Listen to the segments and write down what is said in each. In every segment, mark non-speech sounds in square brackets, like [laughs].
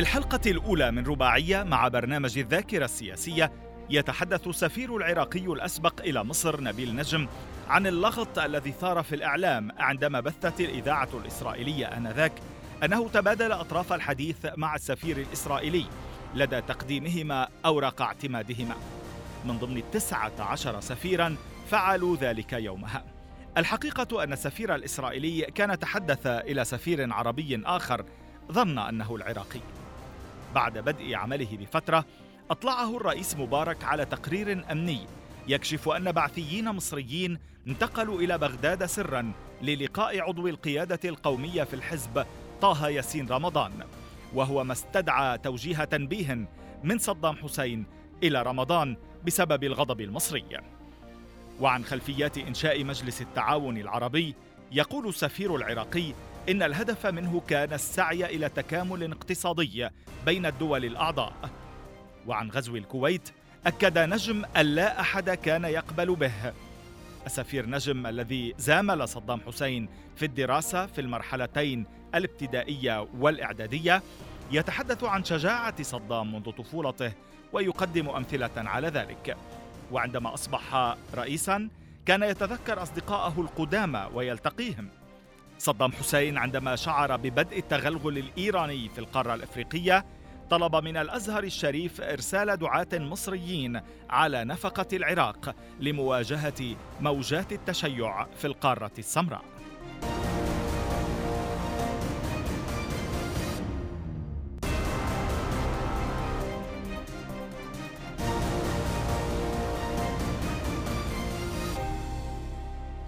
في الحلقة الأولى من رباعية مع برنامج الذاكرة السياسية يتحدث سفير العراقي الأسبق إلى مصر نبيل نجم عن اللغط الذي ثار في الإعلام عندما بثت الإذاعة الإسرائيلية آنذاك أنه تبادل أطراف الحديث مع السفير الإسرائيلي لدى تقديمهما أوراق اعتمادهما. من ضمن التسعة عشر سفيرا فعلوا ذلك يومها. الحقيقة أن السفير الإسرائيلي كان تحدث إلى سفير عربي آخر ظن أنه العراقي. بعد بدء عمله بفترة أطلعه الرئيس مبارك على تقرير أمني يكشف أن بعثيين مصريين انتقلوا إلى بغداد سرا للقاء عضو القيادة القومية في الحزب طه ياسين رمضان وهو ما استدعى توجيه تنبيه من صدام حسين إلى رمضان بسبب الغضب المصري. وعن خلفيات إنشاء مجلس التعاون العربي يقول السفير العراقي إن الهدف منه كان السعي إلى تكامل اقتصادي بين الدول الأعضاء. وعن غزو الكويت أكد نجم أن لا أحد كان يقبل به. السفير نجم الذي زامل صدام حسين في الدراسة في المرحلتين الابتدائية والإعدادية يتحدث عن شجاعة صدام منذ طفولته ويقدم أمثلة على ذلك. وعندما أصبح رئيسا كان يتذكر أصدقائه القدامى ويلتقيهم. صدام حسين عندما شعر ببدء التغلغل الإيراني في القارة الإفريقية طلب من الأزهر الشريف إرسال دعاة مصريين على نفقة العراق لمواجهة موجات التشيع في القارة السمراء.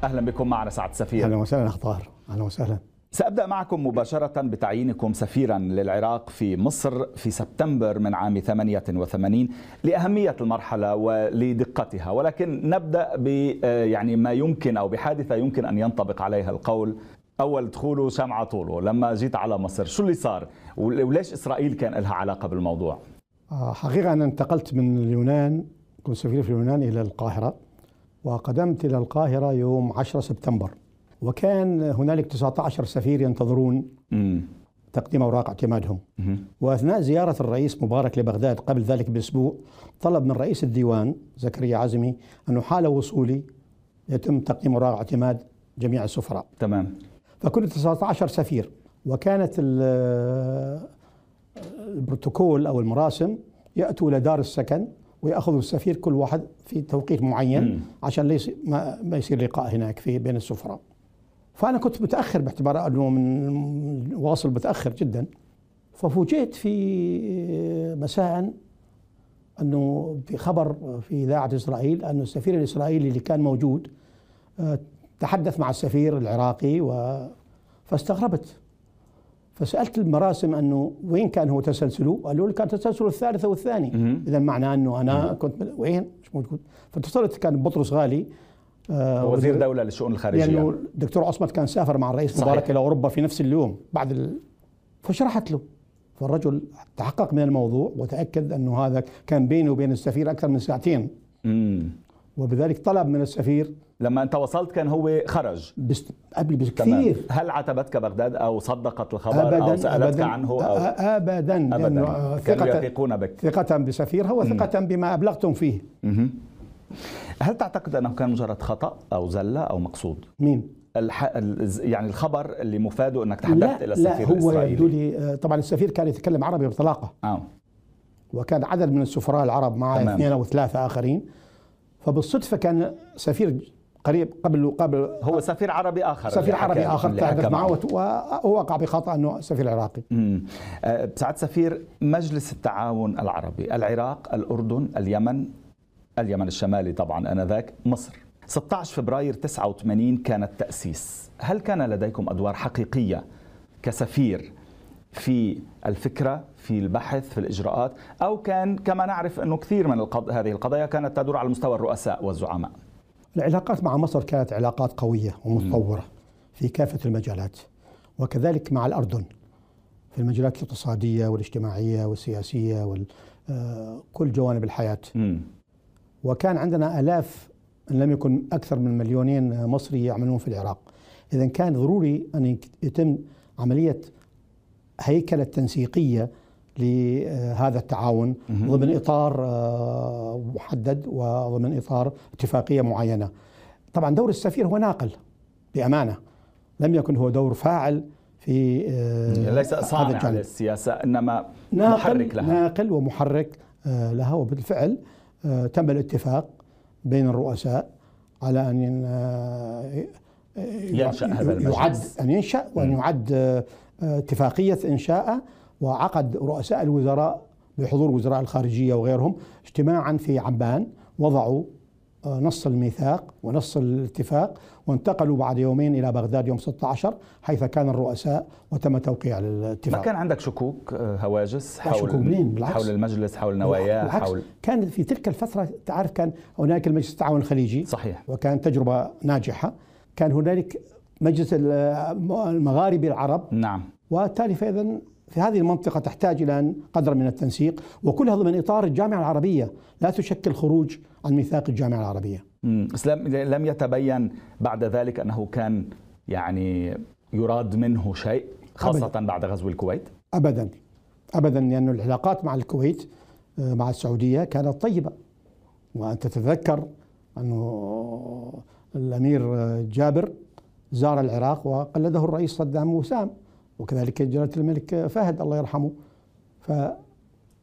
أهلا بكم معنا سعد سفير. أهلا وسهلا أخ طاهر. أهلا وسهلا. سأبدأ معكم مباشرة بتعيينكم سفيرا للعراق في مصر في سبتمبر من عام 88 لأهمية المرحلة ولدقتها. ولكن نبدأ ب يعني ما يمكن أو بحادثة يمكن أن ينطبق عليها القول. أول دخوله شمعة طوله لما جيت على مصر شو اللي صار؟ وليش إسرائيل كان لها علاقة بالموضوع؟ حقيقة أنا انتقلت من اليونان كنت سفير في اليونان إلى القاهرة. وقدمت إلى القاهرة يوم 10 سبتمبر. وكان هنالك 19 سفير ينتظرون. تقديم أوراق اعتمادهم. مم. وأثناء زيارة الرئيس مبارك لبغداد قبل ذلك بأسبوع طلب من رئيس الديوان زكريا عزمي انه حال وصولي يتم تقديم أوراق اعتماد جميع السفراء. تمام. فكنت 19 سفير. وكانت البروتوكول أو المراسم يأتوا إلى دار السكن وياخذوا السفير كل واحد في توقيت معين مم. عشان ليس ما يصير لقاء هناك في بين السفراء. فأنا كنت متأخر باعتبار أنه من واصل متأخر جدا. ففوجئت في مساء أنه في خبر في إذاعة إسرائيل انه السفير الإسرائيلي اللي كان موجود تحدث مع السفير العراقي و فاستغربت. فسألت المراسم أنه وين كان هو تسلسله؟ قالوا لي كان تسلسله الثالثة والثاني. إذا معناه أنه أنا كنت وين؟ مش موجود. فاتصلت كان بطرس غالي آه وزير دولة للشؤون الخارجية. لأنه يعني الدكتور عصمت كان سافر مع الرئيس صحيح. مبارك إلى أوروبا في نفس اليوم بعد ال... فشرحت له. فالرجل تحقق من الموضوع وتأكد أنه هذا كان بينه وبين السفير أكثر من ساعتين. مم. وبذلك طلب من السفير لما انت وصلت كان هو خرج. بس قبل بكثير هل عتبتك بغداد أو صدقت الخبر أبداً أو سألتك أبداً. عنه أو ابدا. ابدا. كانوا يثقون بك. ثقة بسفيرها وثقة بما أبلغتم فيه. مم. هل تعتقد أنه كان مجرد خطأ أو زلة أو مقصود؟ مين؟ الح... يعني الخبر اللي مفاده أنك تحدثت إلى السفير لا هو الإسرائيلي. يبدو لي طبعا السفير كان يتكلم عربي بطلاقة. آه. وكان عدد من السفراء العرب معه اثنين أو ثلاثة آخرين. فبالصدفة كان سفير قريب قبل قبل هو سفير عربي آخر سفير عربي آخر تحدث معه ووقع بخطأ أنه سفير عراقي. امم سعد سفير مجلس التعاون العربي العراق الأردن اليمن اليمن الشمالي طبعا آنذاك مصر. 16 فبراير 89 كان التأسيس هل كان لديكم أدوار حقيقية كسفير في الفكرة في البحث في الإجراءات؟ أو كان كما نعرف أنه كثير من القض... هذه القضايا كانت تدور على مستوى الرؤساء والزعماء؟ العلاقات مع مصر كانت علاقات قوية ومتطورة في كافة المجالات وكذلك مع الأردن في المجالات الاقتصادية والاجتماعية والسياسية وكل جوانب الحياة. م. وكان عندنا آلاف إن لم يكن أكثر من مليونين مصري يعملون في العراق. إذا كان ضروري أن يتم عملية هيكلة تنسيقية لهذا التعاون ضمن إطار محدد وضمن إطار اتفاقية معينة. طبعا دور السفير هو ناقل بأمانة. لم يكن هو دور فاعل في ليس صانع للسياسة إنما ناقل محرك لها. ناقل ومحرك لها. وبالفعل تم الاتفاق بين الرؤساء على أن ينشأ هذا المجلس. يعد أن ينشأ وأن يعد اتفاقية انشاءه وعقد رؤساء الوزراء بحضور وزراء الخارجية وغيرهم اجتماعا في عبان وضعوا نص الميثاق ونص الاتفاق وانتقلوا بعد يومين إلى بغداد يوم 16 حيث كان الرؤساء وتم توقيع الاتفاق. ما كان عندك شكوك هواجس حول شكوك حول المجلس حول نواياه حول كان في تلك الفترة تعرف كان هناك المجلس التعاون الخليجي صحيح. وكان تجربة ناجحة. كان هنالك مجلس المغاربي العرب. نعم. وبالتالي فاذا في هذه المنطقة تحتاج إلى قدر من التنسيق وكلها ضمن إطار الجامعة العربية. لا تشكل خروج عن ميثاق الجامعة العربية. لم يتبين بعد ذلك أنه كان يعني يراد منه شيء خاصة أبداً. بعد غزو الكويت؟ أبدا. أبدا لأن العلاقات مع الكويت مع السعودية كانت طيبة. وأنت تتذكر أنه الأمير جابر زار العراق وقلده الرئيس صدام وسام. وكذلك جلالة الملك فهد الله يرحمه. فلم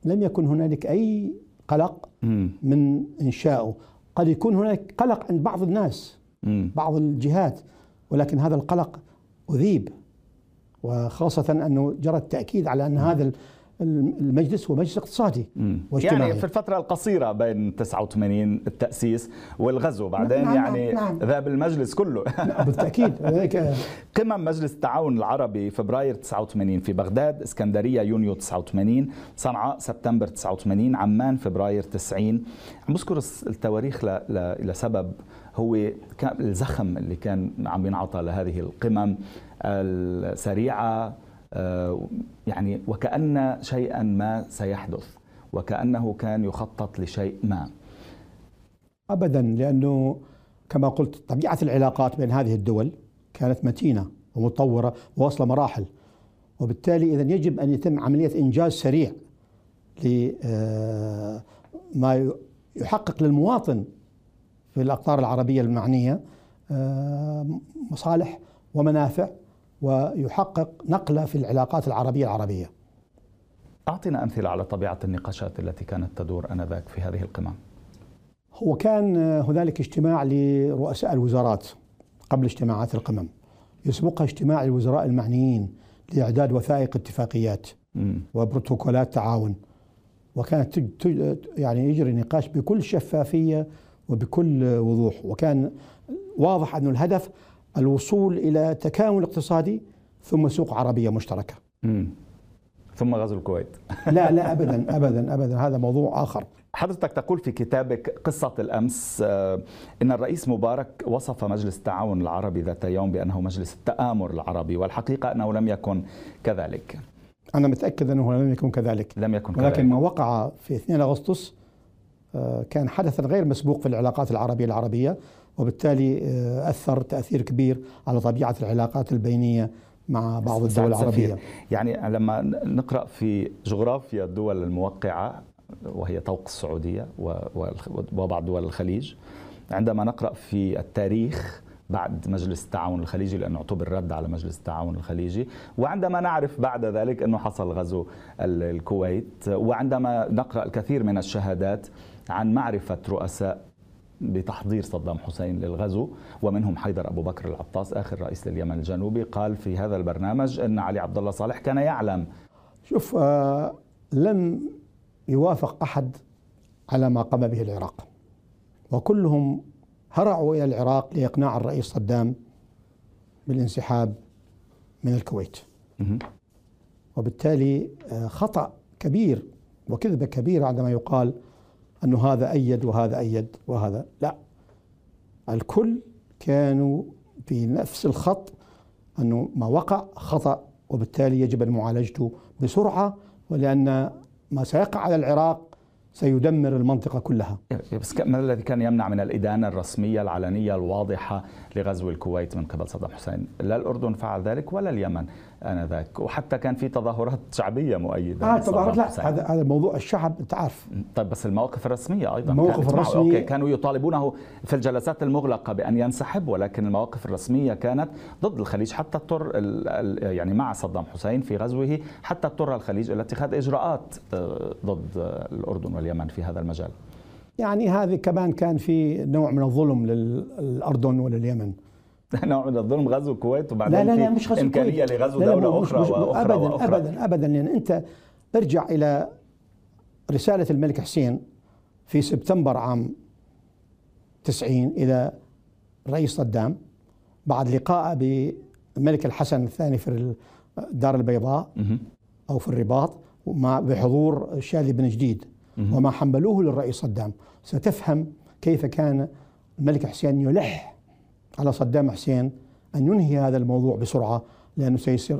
يكن هنالك أي قلق من إنشائه قد يكون هناك قلق عند بعض الناس بعض الجهات ولكن هذا القلق أذيب. وخاصة أنه جرى التأكيد على أن هذا المجلس هو مجلس اقتصادي واجتماعي. يعني في الفترة القصيرة بين 89 التأسيس والغزو بعدين نعم يعني نعم. ذهب المجلس كله. نعم بالتأكيد. [laughs] قمم مجلس التعاون العربي فبراير 89 في بغداد اسكندرية يونيو 89 صنعاء سبتمبر 89 عمان فبراير 90 عم بذكر التواريخ لسبب هو الزخم اللي كان عم ينعطى لهذه القمم السريعة يعني وكأن شيئا ما سيحدث وكأنه كان يخطط لشيء ما. أبدا لأنه كما قلت طبيعة العلاقات بين هذه الدول كانت متينة ومتطورة وواصلة مراحل وبالتالي إذا يجب أن يتم عملية إنجاز سريع لما يحقق للمواطن في الأقطار العربية المعنية مصالح ومنافع ويحقق نقلة في العلاقات العربية العربية. أعطنا أمثلة على طبيعة النقاشات التي كانت تدور آنذاك في هذه القمم. هو كان هنالك اجتماع لرؤساء الوزارات قبل اجتماعات القمم. يسبقها اجتماع الوزراء المعنيين لإعداد وثائق اتفاقيات وبروتوكولات تعاون. وكانت يعني يجري نقاش بكل شفافية وبكل وضوح. وكان واضح أن الهدف الوصول إلى تكامل اقتصادي ثم سوق عربية مشتركة. مم. ثم غزو الكويت. [laughs] لا لا ابدا ابدا ابدا هذا موضوع آخر. حضرتك تقول في كتابك قصة الأمس إن الرئيس مبارك وصف مجلس التعاون العربي ذات يوم بأنه مجلس التآمر العربي والحقيقة أنه لم يكن كذلك أنا متأكد أنه لم يكن كذلك لم يكن ولكن كذلك. ما وقع في 2 أغسطس كان حدثا غير مسبوق في العلاقات العربية العربية وبالتالي أثر تأثير كبير على طبيعة العلاقات البينية مع بعض الدول العربية. يعني لما نقرأ في جغرافيا الدول الموقعة وهي طوق السعودية وبعض دول الخليج عندما نقرأ في التاريخ بعد مجلس التعاون الخليجي لأنه اعتبر رد على مجلس التعاون الخليجي وعندما نعرف بعد ذلك أنه حصل غزو الكويت وعندما نقرأ الكثير من الشهادات عن معرفة رؤساء بتحضير صدام حسين للغزو ومنهم حيدر أبو بكر العطاس آخر رئيس لليمن الجنوبي قال في هذا البرنامج إن علي عبد الله صالح كان يعلم. شوف آه لم يوافق أحد على ما قام به العراق وكلهم هرعوا إلى العراق لإقناع الرئيس صدام بالانسحاب من الكويت. وبالتالي خطأ كبير وكذبة كبيرة عندما يقال أنه هذا أيد وهذا أيد وهذا. لا. الكل كانوا في نفس الخط أنه ما وقع خطأ وبالتالي يجب أن معالجته بسرعة ولأن ما سيقع على العراق سيدمر المنطقة كلها. بس ما الذي كان يمنع من الإدانة الرسمية العلنية الواضحة لغزو الكويت من قبل صدام حسين؟ لا الأردن فعل ذلك ولا اليمن. آنذاك. وحتى كان في تظاهرات شعبية مؤيدة. آه تظاهرات. لا هذا هذا موضوع الشعب أنت عارف. طيب بس المواقف الرسمية أيضا المواقف الرسمية. أوكي كانوا يطالبونه في الجلسات المغلقة بأن ينسحب ولكن المواقف الرسمية كانت ضد الخليج. حتى اضطر يعني مع صدام حسين في غزوه حتى اضطر الخليج إلى اتخاذ إجراءات آه، ضد الأردن واليمن في هذا المجال. يعني هذه كمان كان في نوع من الظلم للأردن ولليمن. نوع من الظلم غزو الكويت وبعدين لا لا لا مش غزو إمكانية لغزو دولة أخرى مش وأخرى ابدا وأخرى. ابدا ابدا لأن يعني أنت ارجع إلى رسالة الملك حسين في سبتمبر عام 90 إلى الرئيس صدام بعد لقائه بالملك الحسن الثاني في الدار البيضاء أو في الرباط ومع بحضور شاذي بن جديد. وما حملوه للرئيس صدام. ستفهم كيف كان الملك حسين يلح على صدام حسين أن ينهي هذا الموضوع بسرعة لأنه سيصير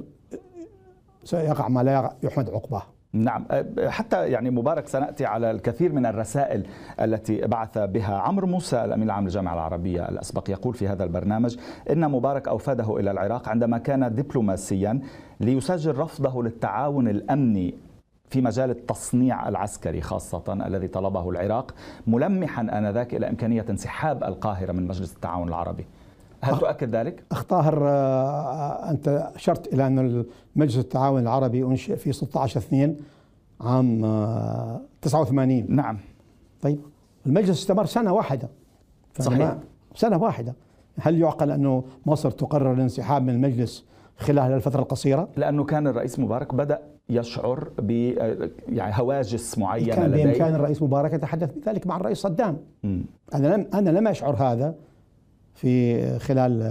سيقع ما لا يحمد عقباه. نعم. حتى يعني مبارك سنأتي على الكثير من الرسائل التي بعث بها عمرو موسى الأمين العام للجامعة العربية الأسبق يقول في هذا البرنامج إن مبارك أوفده إلى العراق عندما كان دبلوماسيا ليسجل رفضه للتعاون الأمني في مجال التصنيع العسكري خاصة الذي طلبه العراق ملمحا آنذاك إلى إمكانية انسحاب القاهرة من مجلس التعاون العربي. هل أخ... تؤكد ذلك؟ أخ طاهر آه، أنت أشرت إلى أن مجلس التعاون العربي أنشئ في 16 2 عام 89 آه، نعم. طيب المجلس استمر سنة واحدة. صحيح. سنة واحدة. هل يعقل أنه مصر تقرر الانسحاب من المجلس خلال الفترة القصيرة؟ لأنه كان الرئيس مبارك بدأ يشعر ب يعني هواجس معينة كان بإمكان الرئيس مبارك يتحدث بذلك مع الرئيس صدام. م. أنا لم أنا لم أشعر هذا. في خلال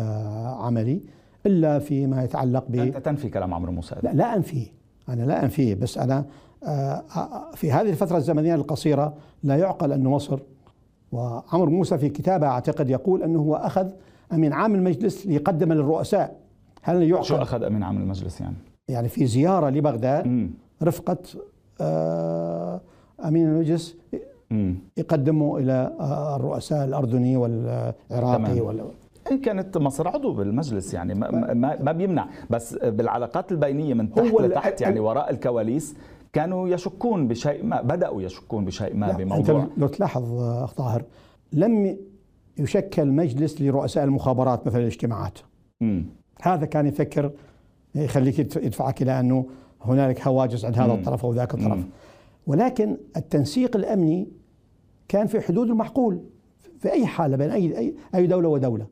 عملي إلا فيما يتعلق ب أنت تنفي كلام عمرو موسى. لا, لا أنفيه. أنا لا أنفيه بس أنا آه، آه، في هذه الفترة الزمنية القصيرة لا يعقل أن مصر وعمرو موسى في كتابه أعتقد يقول أنه هو أخذ أمين عام المجلس ليقدم للرؤساء. هل يعقل؟ شو أخذ أمين عام المجلس يعني؟ يعني في زيارة لبغداد رفقة آه، أمين المجلس يقدموا آه، الرؤساء الأردني والعراقي وال إن كانت مصر عضو بالمجلس يعني ما, ما, ما بيمنع. بس بالعلاقات البينية من تحت لتحت يعني وراء الكواليس كانوا يشكون بشيء ما بدأوا يشكون بشيء ما بموضوع. أنت لو تلاحظ أخ طاهر لم يشكل مجلس لرؤساء المخابرات مثل الاجتماعات. م. هذا كان يفكر يخليك يدفعك إلى أنه هنالك هواجس عند هذا الطرف أو ذاك الطرف. ولكن التنسيق الأمني كان في حدود المعقول في أي حالة بين أي أي, دولة ودولة.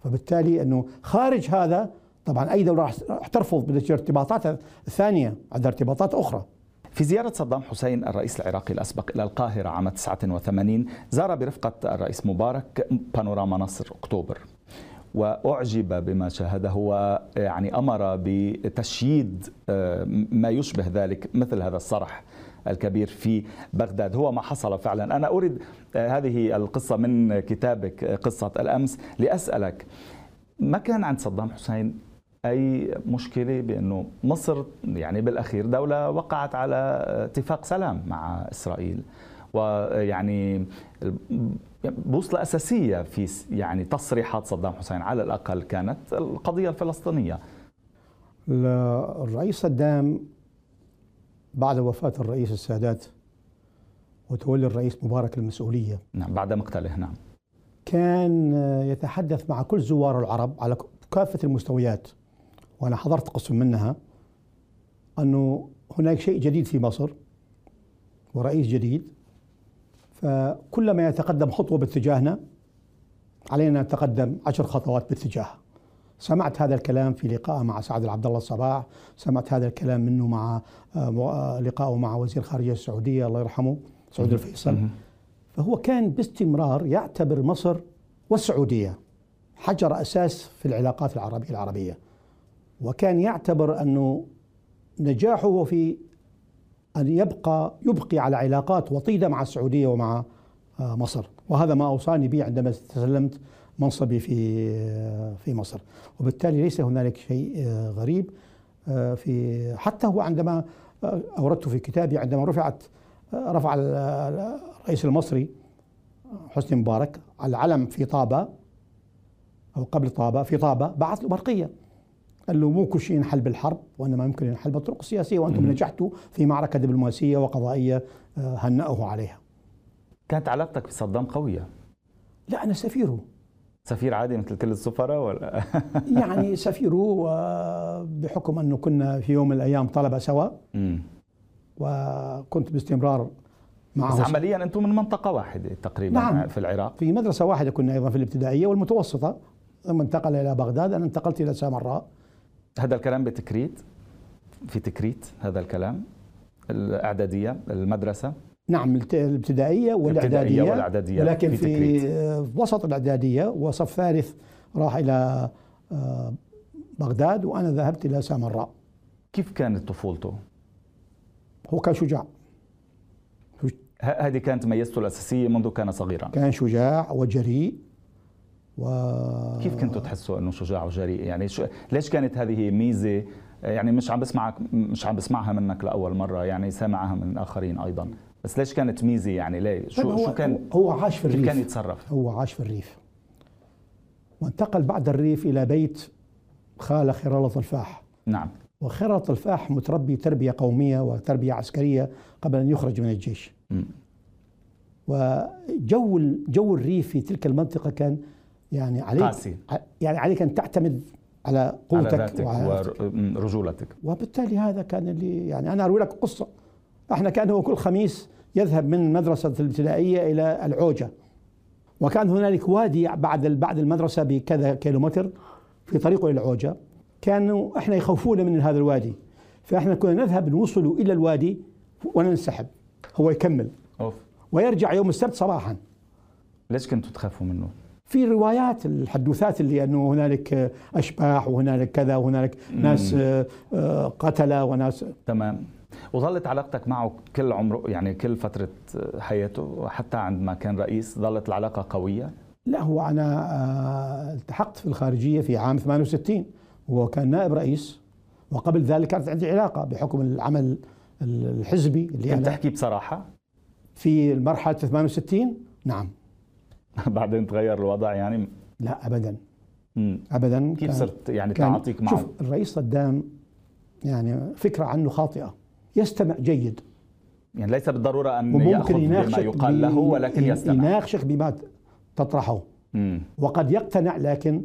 فبالتالي أنه خارج هذا طبعا أي دولة راح ترفض بالارتباطات الثانية عندها ارتباطات أخرى. في زيارة صدام حسين الرئيس العراقي الأسبق إلى القاهرة عام 89 زار برفقة الرئيس مبارك بانوراما نصر أكتوبر وأعجب بما شاهده ويعني أمر بتشييد آه، ما يشبه ذلك مثل هذا الصرح. الكبير في بغداد. هو ما حصل فعلا. أنا أريد آه، هذه القصة من كتابك آه، قصة الأمس لأسألك ما كان عند صدام حسين أي مشكلة بأنه مصر يعني بالأخير دولة وقعت على اتفاق سلام مع إسرائيل؟ ويعني بوصلة أساسية في يعني تصريحات صدام حسين على الأقل كانت القضية الفلسطينية. الرئيس صدام بعد وفاة الرئيس السادات وتولي الرئيس مبارك المسؤولية نعم بعد مقتله نعم. كان يتحدث مع كل زوار العرب على كافة المستويات وأنا حضرت قسم منها أنه هناك شيء جديد في مصر ورئيس جديد. فكلما يتقدم خطوة باتجاهنا علينا نتقدم عشر خطوات باتجاهها. سمعت هذا الكلام في لقاء مع سعد العبد الله الصباح سمعت هذا الكلام منه مع آه، آه، لقائه مع وزير خارجية السعودية الله يرحمه سعود الفيصل. فهو كان باستمرار يعتبر مصر والسعودية حجر أساس في العلاقات العربية العربية. وكان يعتبر أنه نجاحه في أن يبقى يبقي على علاقات وطيدة مع السعودية ومع آه، مصر. وهذا ما أوصاني به عندما تسلمت منصبي في آه، في مصر. وبالتالي ليس هنالك شيء آه، غريب في حتى هو عندما أوردته في كتابي عندما رفعت رفع الرئيس المصري حسني مبارك العلم في طابة أو قبل طابة في طابة بعث له برقية. قال له مو كل شيء ينحل بالحرب وإنما يمكن ينحل بالطرق السياسيه وأنتم نجحتوا في معركة دبلوماسية وقضائية آه، هنأه عليها. كانت علاقتك بصدام قوية؟ لا أنا سفيره سفير عادي مثل كل السفراء ولا؟ [laughs] يعني سفيره بحكم أنه كنا في يوم من الأيام طلبة سوا. وكنت باستمرار معه. بس عمليا أنتم من منطقة واحدة تقريبا نعم. في العراق. في مدرسة واحدة كنا أيضا في الابتدائية والمتوسطة. ثم انتقل إلى بغداد أنا انتقلت إلى سامراء. هذا الكلام بتكريت؟ في تكريت هذا الكلام؟ الإعدادية المدرسة؟ نعم الابتدائية والإعدادية. والإعدادية ولكن في في, وسط الإعدادية وصف ثالث راح إلى آه، بغداد وأنا ذهبت إلى سامراء. كيف كانت طفولته؟ هو كان شجاع. هذه كانت ميزته الأساسية منذ كان صغيرا. كان شجاع وجريء و كيف كنتوا تحسوا أنه شجاع وجريء؟ يعني شو ليش كانت هذه ميزة؟ يعني مش عم بسمعك مش عم بسمعها منك لأول مرة يعني سامعها من اخرين أيضا. بس ليش كانت ميزة يعني؟ ليه؟ شو طيب هو شو كان هو عاش في الريف كان يتصرف؟ هو عاش في الريف. وانتقل بعد الريف إلى بيت خاله خرالة الفاح. نعم. وخرالة الفاح متربي تربية قومية وتربية عسكرية قبل أن يخرج من الجيش. مم. وجو جو الريف في تلك المنطقة كان يعني عليك قاسي. يعني عليك أن تعتمد على على قوتك ذاتك وعلى ورجولتك وبالتالي هذا كان اللي يعني أنا أروي لك قصة. إحنا كان هو كل خميس يذهب من المدرسة الابتدائية إلى العوجة. وكان هنالك وادي بعد بعد المدرسة بكذا كيلومتر في طريقه إلى العوجة. كانوا إحنا يخوفونا من هذا الوادي. فإحنا كنا نذهب نوصل إلى الوادي وننسحب. هو يكمل. أوف. ويرجع يوم السبت صباحا. ليش كنتوا تخافوا منه؟ في روايات الحدوثات اللي أنه هنالك أشباح وهنالك كذا وهنالك ناس آه، آه، قتلة وناس. تمام. وظلت علاقتك معه كل عمره يعني كل فترة حياته حتى عندما كان رئيس ظلت العلاقة قوية؟ لا هو أنا آه، التحقت في الخارجية في عام 68 وهو كان نائب رئيس وقبل ذلك كانت عندي علاقة بحكم العمل الحزبي اللي كنت تحكي بصراحة؟ في مرحله 68 نعم. [laughs] بعدين تغير الوضع يعني؟ لا ابدا. مم. ابدا كيف صرت يعني تعاطيك معه؟ شوف الرئيس صدام يعني فكرة عنه خاطئة. يستمع جيد. يعني ليس بالضرورة أن يأخذ بما يقال له ولكن يستمع. يناقشك بما تطرحه. مم. وقد يقتنع لكن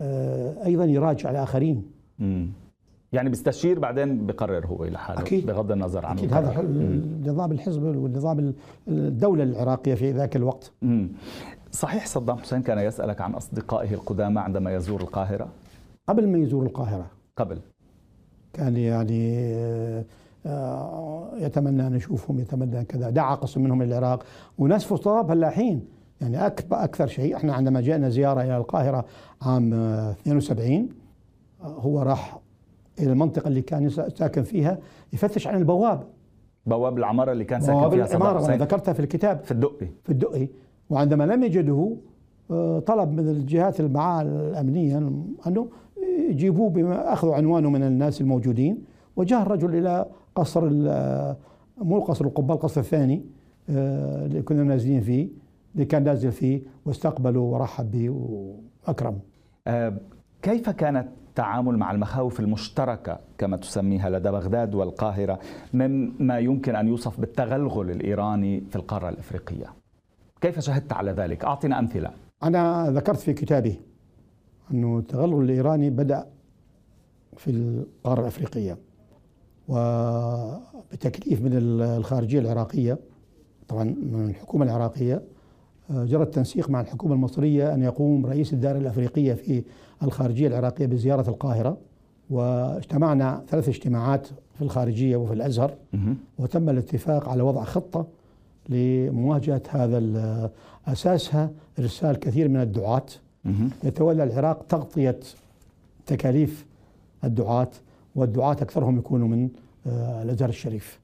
آه، أيضا يراجع الآخرين. مم. يعني بيستشير بعدين بقرر هو لحاله أكيد. بغض النظر عن القرار. هذا نظام الحزب والنظام ال- الدولة العراقية في ذاك الوقت. مم. صحيح صدام حسين كان يسألك عن أصدقائه القدامى عندما يزور القاهرة؟ قبل ما يزور القاهرة. قبل. كان يعني آه، يتمنى أن نشوفهم يتمنى كذا. دعا قسم منهم إلى العراق. وناس فسطاط فلاحين يعني أكثر شيء إحنا عندما جاءنا زيارة إلى القاهرة عام آه، 72 آه، هو راح إلى المنطقة اللي كان ساكن فيها يفتش عن البواب. بواب العمارة اللي كان ساكن فيها العمارة وأنا ذكرتها في الكتاب. في الدقي. في الدقي. وعندما لم يجده آه، طلب من الجهات اللي معاه الأمنية أنه يجيبوه أخذوا عنوانه من الناس الموجودين. وجاء الرجل إلى قصر ال- مو قصر القبه القصر الثاني آه، اللي كنا نازلين فيه اللي كان نازل فيه واستقبله ورحب به واكرم آه، كيف كان التعامل مع المخاوف المشتركة كما تسميها لدى بغداد والقاهرة مما يمكن أن يوصف بالتغلغل الإيراني في القارة الإفريقية؟ كيف شهدت على ذلك؟ أعطنا أمثلة. أنا ذكرت في كتابي أنه التغلغل الإيراني بدأ في القارة الإفريقية. وبتكليف من الخارجية العراقية طبعا من الحكومة العراقية آه، جرى التنسيق مع الحكومة المصرية أن يقوم رئيس الدائرة الأفريقية في الخارجية العراقية بزيارة القاهرة واجتمعنا ثلاث اجتماعات في الخارجية وفي الأزهر مهم. وتم الاتفاق على وضع خطة لمواجهة هذا أساسها إرسال كثير من الدعاة. يتولى العراق تغطية تكاليف الدعاة والدعاة أكثرهم يكونوا من آه، الأزهر الشريف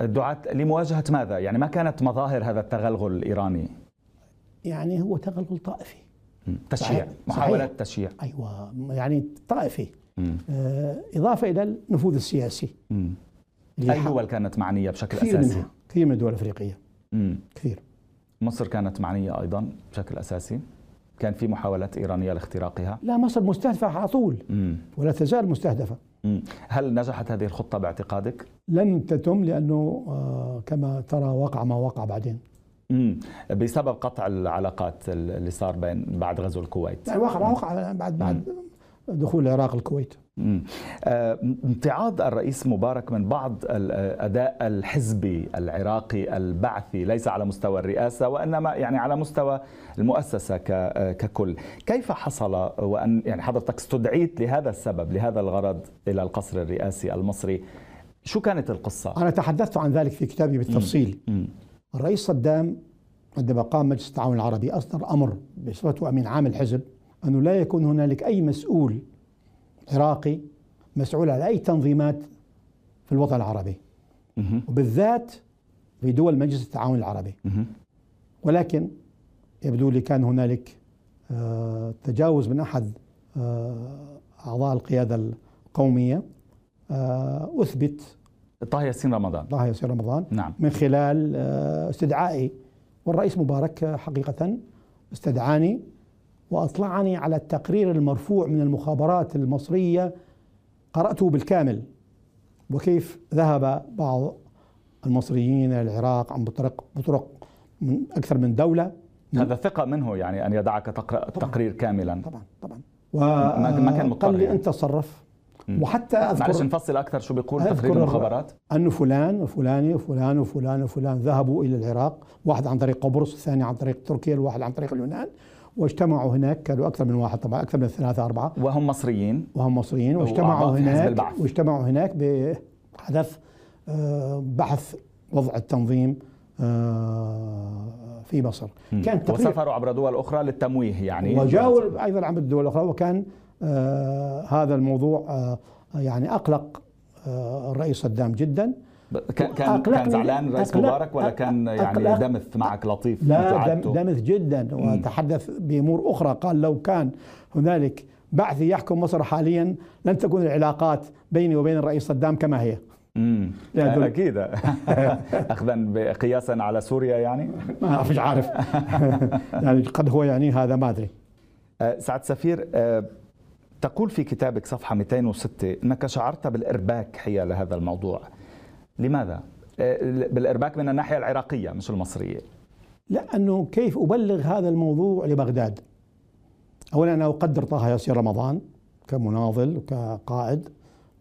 الدعاة لمواجهة ماذا؟ يعني ما كانت مظاهر هذا التغلغل الإيراني يعني هو تغلغل طائفي. تشييع. محاولة. تشييع أيوة يعني طائفي مم. آه، إضافة إلى النفوذ السياسي مم. أي دول كانت معنية بشكل كثير أساسي؟ منها كثير من الدول الأفريقية مم. كثير مصر كانت معنية أيضا بشكل أساسي كان في محاولات إيرانية لاختراقها؟ لا مصر مستهدفة على طول مم. ولا تزال مستهدفة. هل نجحت هذه الخطة باعتقادك؟ لن تتم لأنه آه، كما ترى وقع ما وقع بعدين. بسبب قطع العلاقات اللي صار بين بعد غزو الكويت يعني وقع ما وقع بعد بعد دخول العراق الكويت مم. آه، امتعاض الرئيس مبارك من بعض الأداء الحزبي العراقي البعثي ليس على مستوى الرئاسة وإنما يعني على مستوى المؤسسة ك- ككل، كيف حصل وأن يعني حضرتك استدعيت لهذا السبب لهذا الغرض إلى القصر الرئاسي المصري، شو كانت القصة؟ أنا تحدثت عن ذلك في كتابي بالتفصيل مم. الرئيس صدام عندما قام مجلس التعاون العربي أصدر أمر بصفته أمين عام الحزب أنه لا يكون هنالك أي مسؤول عراقي مسؤول على أي تنظيمات في الوطن العربي. وبالذات في دول مجلس التعاون العربي. ولكن يبدو لي كان هنالك آه، تجاوز من أحد آه، أعضاء القيادة القومية آه، أثبت طه ياسين رمضان. الله يسير رمضان نعم. من خلال استدعائي. والرئيس مبارك حقيقة استدعاني. وأطلعني على التقرير المرفوع من المخابرات المصرية قرأته بالكامل. وكيف ذهب بعض المصريين إلى العراق عن بطرق بطرق من أكثر من دولة؟ هذا ثقة منه يعني أن يدعك تقرا التقرير كاملا. طبعا طبعا. ما- ما كان مضطر قال لي يعني. أنت تصرف. وحتى معلش أذكر نفصل أكثر شو بيقول تقرير المخابرات؟ أنه فلان وفلان وفلان وفلان وفلان ذهبوا إلى العراق. واحد عن طريق قبرص الثاني عن طريق تركيا الواحد عن طريق اليونان. واجتمعوا هناك كانوا أكثر من واحد طبعا أكثر من ثلاثة أربعة. وهم مصريين. وهم مصريين. واجتمعوا هناك. واجتمعوا هناك بحدث آه، بحث وضع التنظيم آه، في مصر. كان وسافروا عبر دول أخرى للتمويه يعني. وجاور أيضا عن الدول الأخرى وكان آه، هذا الموضوع يعني أقلق الرئيس صدام جدا. كان كان زعلان أقلق- مبارك ولا كان يعني أقلق- دمث معك لطيف لا؟ دمث جدا وتحدث بأمور أخرى. قال لو كان هنالك بعثي يحكم مصر حاليا لن تكون العلاقات بيني وبين الرئيس صدام كما هي. امم أكيد. [laughs] اخذا قياسا على سوريا يعني؟ ما فيش عارف. [laughs] يعني قد هو يعني هذا ما أدري. آه، سعد سفير آه، تقول في كتابك صفحة 206 إنك شعرت بالإرباك حيال هذا الموضوع. لماذا؟ آه، بالإرباك من الناحية العراقية مش المصرية لأنه كيف أبلغ هذا الموضوع لبغداد؟ اولا أنا أقدر طه ياسين رمضان كمناضل وكقائد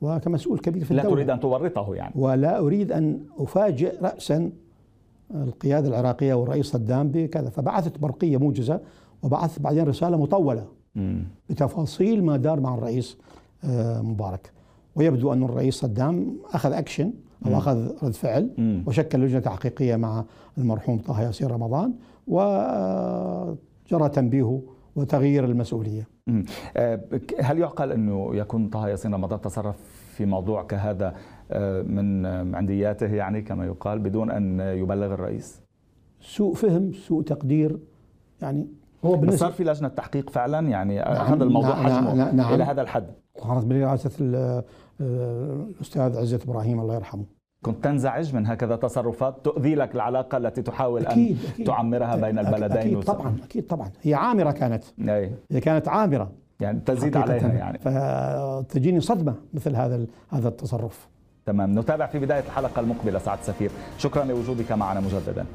وكمسؤول كبير في لا الدولة تريد أن تورطه يعني ولا أريد أن أفاجئ راسا القيادة العراقية والرئيس صدام بكذا فبعثت برقية موجزة وبعثت بعدين رسالة مطولة مم. بتفاصيل ما دار مع الرئيس آه، مبارك ويبدو أن الرئيس صدام أخذ أكشن أو أخذ رد فعل. وشكل لجنة تحقيقية مع المرحوم طه ياسين رمضان وجرى تنبيهه وتغيير المسؤولية مم. آه، هل يعقل أنه يكون طه ياسين رمضان تصرف في موضوع كهذا آه، من آه، عندياته يعني كما يقال بدون أن يبلغ الرئيس؟ سوء فهم سوء تقدير يعني هو بس بالنسبة صار في لجنة تحقيق فعلا يعني اخذ الموضوع نعم، حجمه نعم، نعم. إلى هذا الحد كانت برئاسة ال- آه، الأستاذ عزت إبراهيم الله يرحمه. كنت تنزعج من هكذا تصرفات تؤذي لك العلاقة التي تحاول أكيد أن أكيد تعمرها بين أكيد- البلدين أكيد طبعا أكيد طبعا. هي عامرة كانت. أي. هي كانت عامرة. يعني تزيد. عليها يعني. فتجيني صدمة مثل هذا هذا التصرف. تمام. نتابع في بداية الحلقة المقبلة سعد سفير. شكرا لوجودك معنا مجددا.